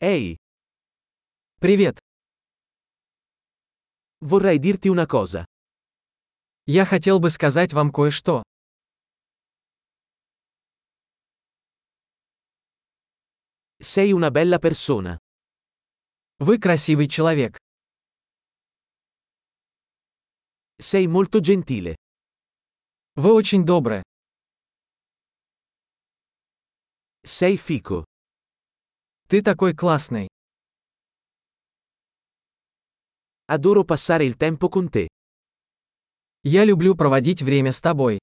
Ehi, Привет. vorrei dirti una cosa. Я хотел бы сказать вам кое-что. Sei una bella persona. Вы красивый человек. Sei molto gentile. Вы очень добры. Sei fico. Ты такой классный. Adoro passare il tempo con te. Я люблю проводить время с тобой.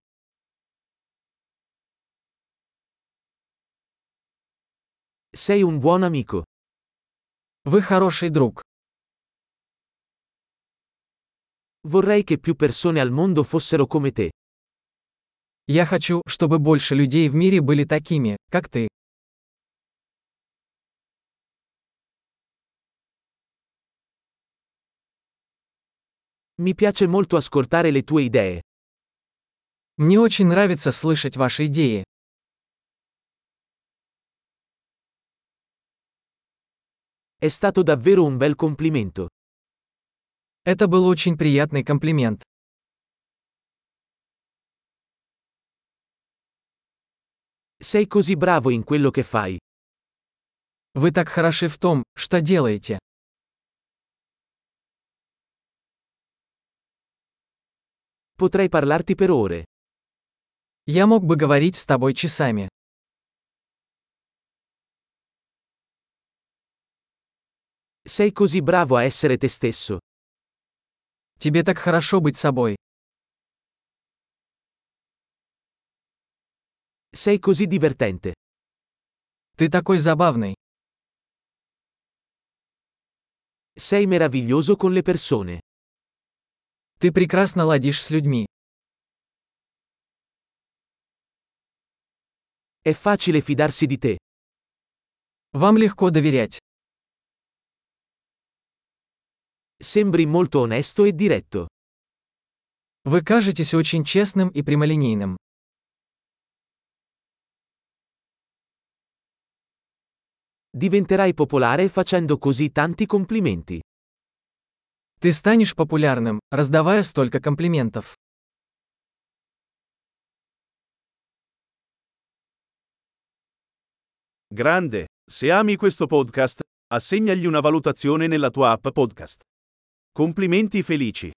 Sei un buon amico. Вы хороший друг. Vorrei che più persone al mondo fossero come te. Я хочу, чтобы больше людей в мире были такими, как ты. Mi piace molto ascoltare le tue idee. Мне очень нравится слышать ваши идеи. È stato davvero un bel complimento. Это был очень приятный комплимент. Sei così bravo in quello che fai. Вы так хороши в том, что делаете. Potrei parlarti per ore. Я мог бы говорить с тобой часами. Sei così bravo a essere te stesso. Тебе так хорошо быть собой. Sei così divertente. Ты такой забавный. Sei meraviglioso con le persone. Ты прекрасно ладишь с людьми. È facile fidarsi di te. Вам легко доверять. Sembri molto onesto e diretto. Вы кажетесь очень честным и прямолинейным. Diventerai popolare facendo così tanti complimenti. Ты станешь популярным, раздавая столько комплиментов. Grande, se ami questo podcast, assegnagli una valutazione nella tua app podcast. Complimenti felici.